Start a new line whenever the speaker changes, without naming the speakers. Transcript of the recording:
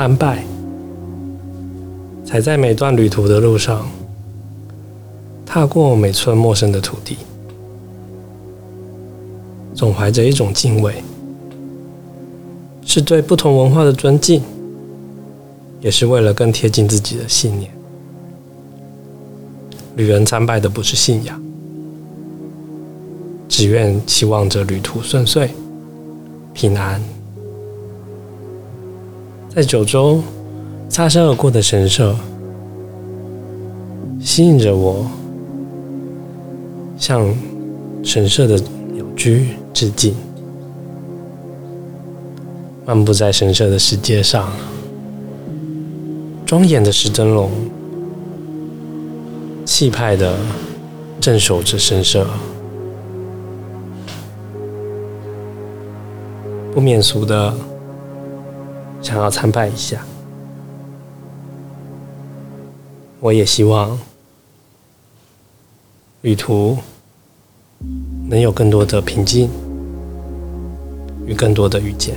参拜，才在每段旅途的路上，踏过每寸陌生的土地，总怀着一种敬畏，是对不同文化的尊敬，也是为了更贴近自己的信念。旅人参拜的不是信仰，只愿期望着旅途顺遂、平安。在九州擦身而过的神社，吸引着我，向神社的鸟居致敬。漫步在神社的石阶上，庄严的石灯笼，气派的镇守着神社，不免俗的。想要参拜一下，我也希望旅途能有更多的平静与更多的遇见。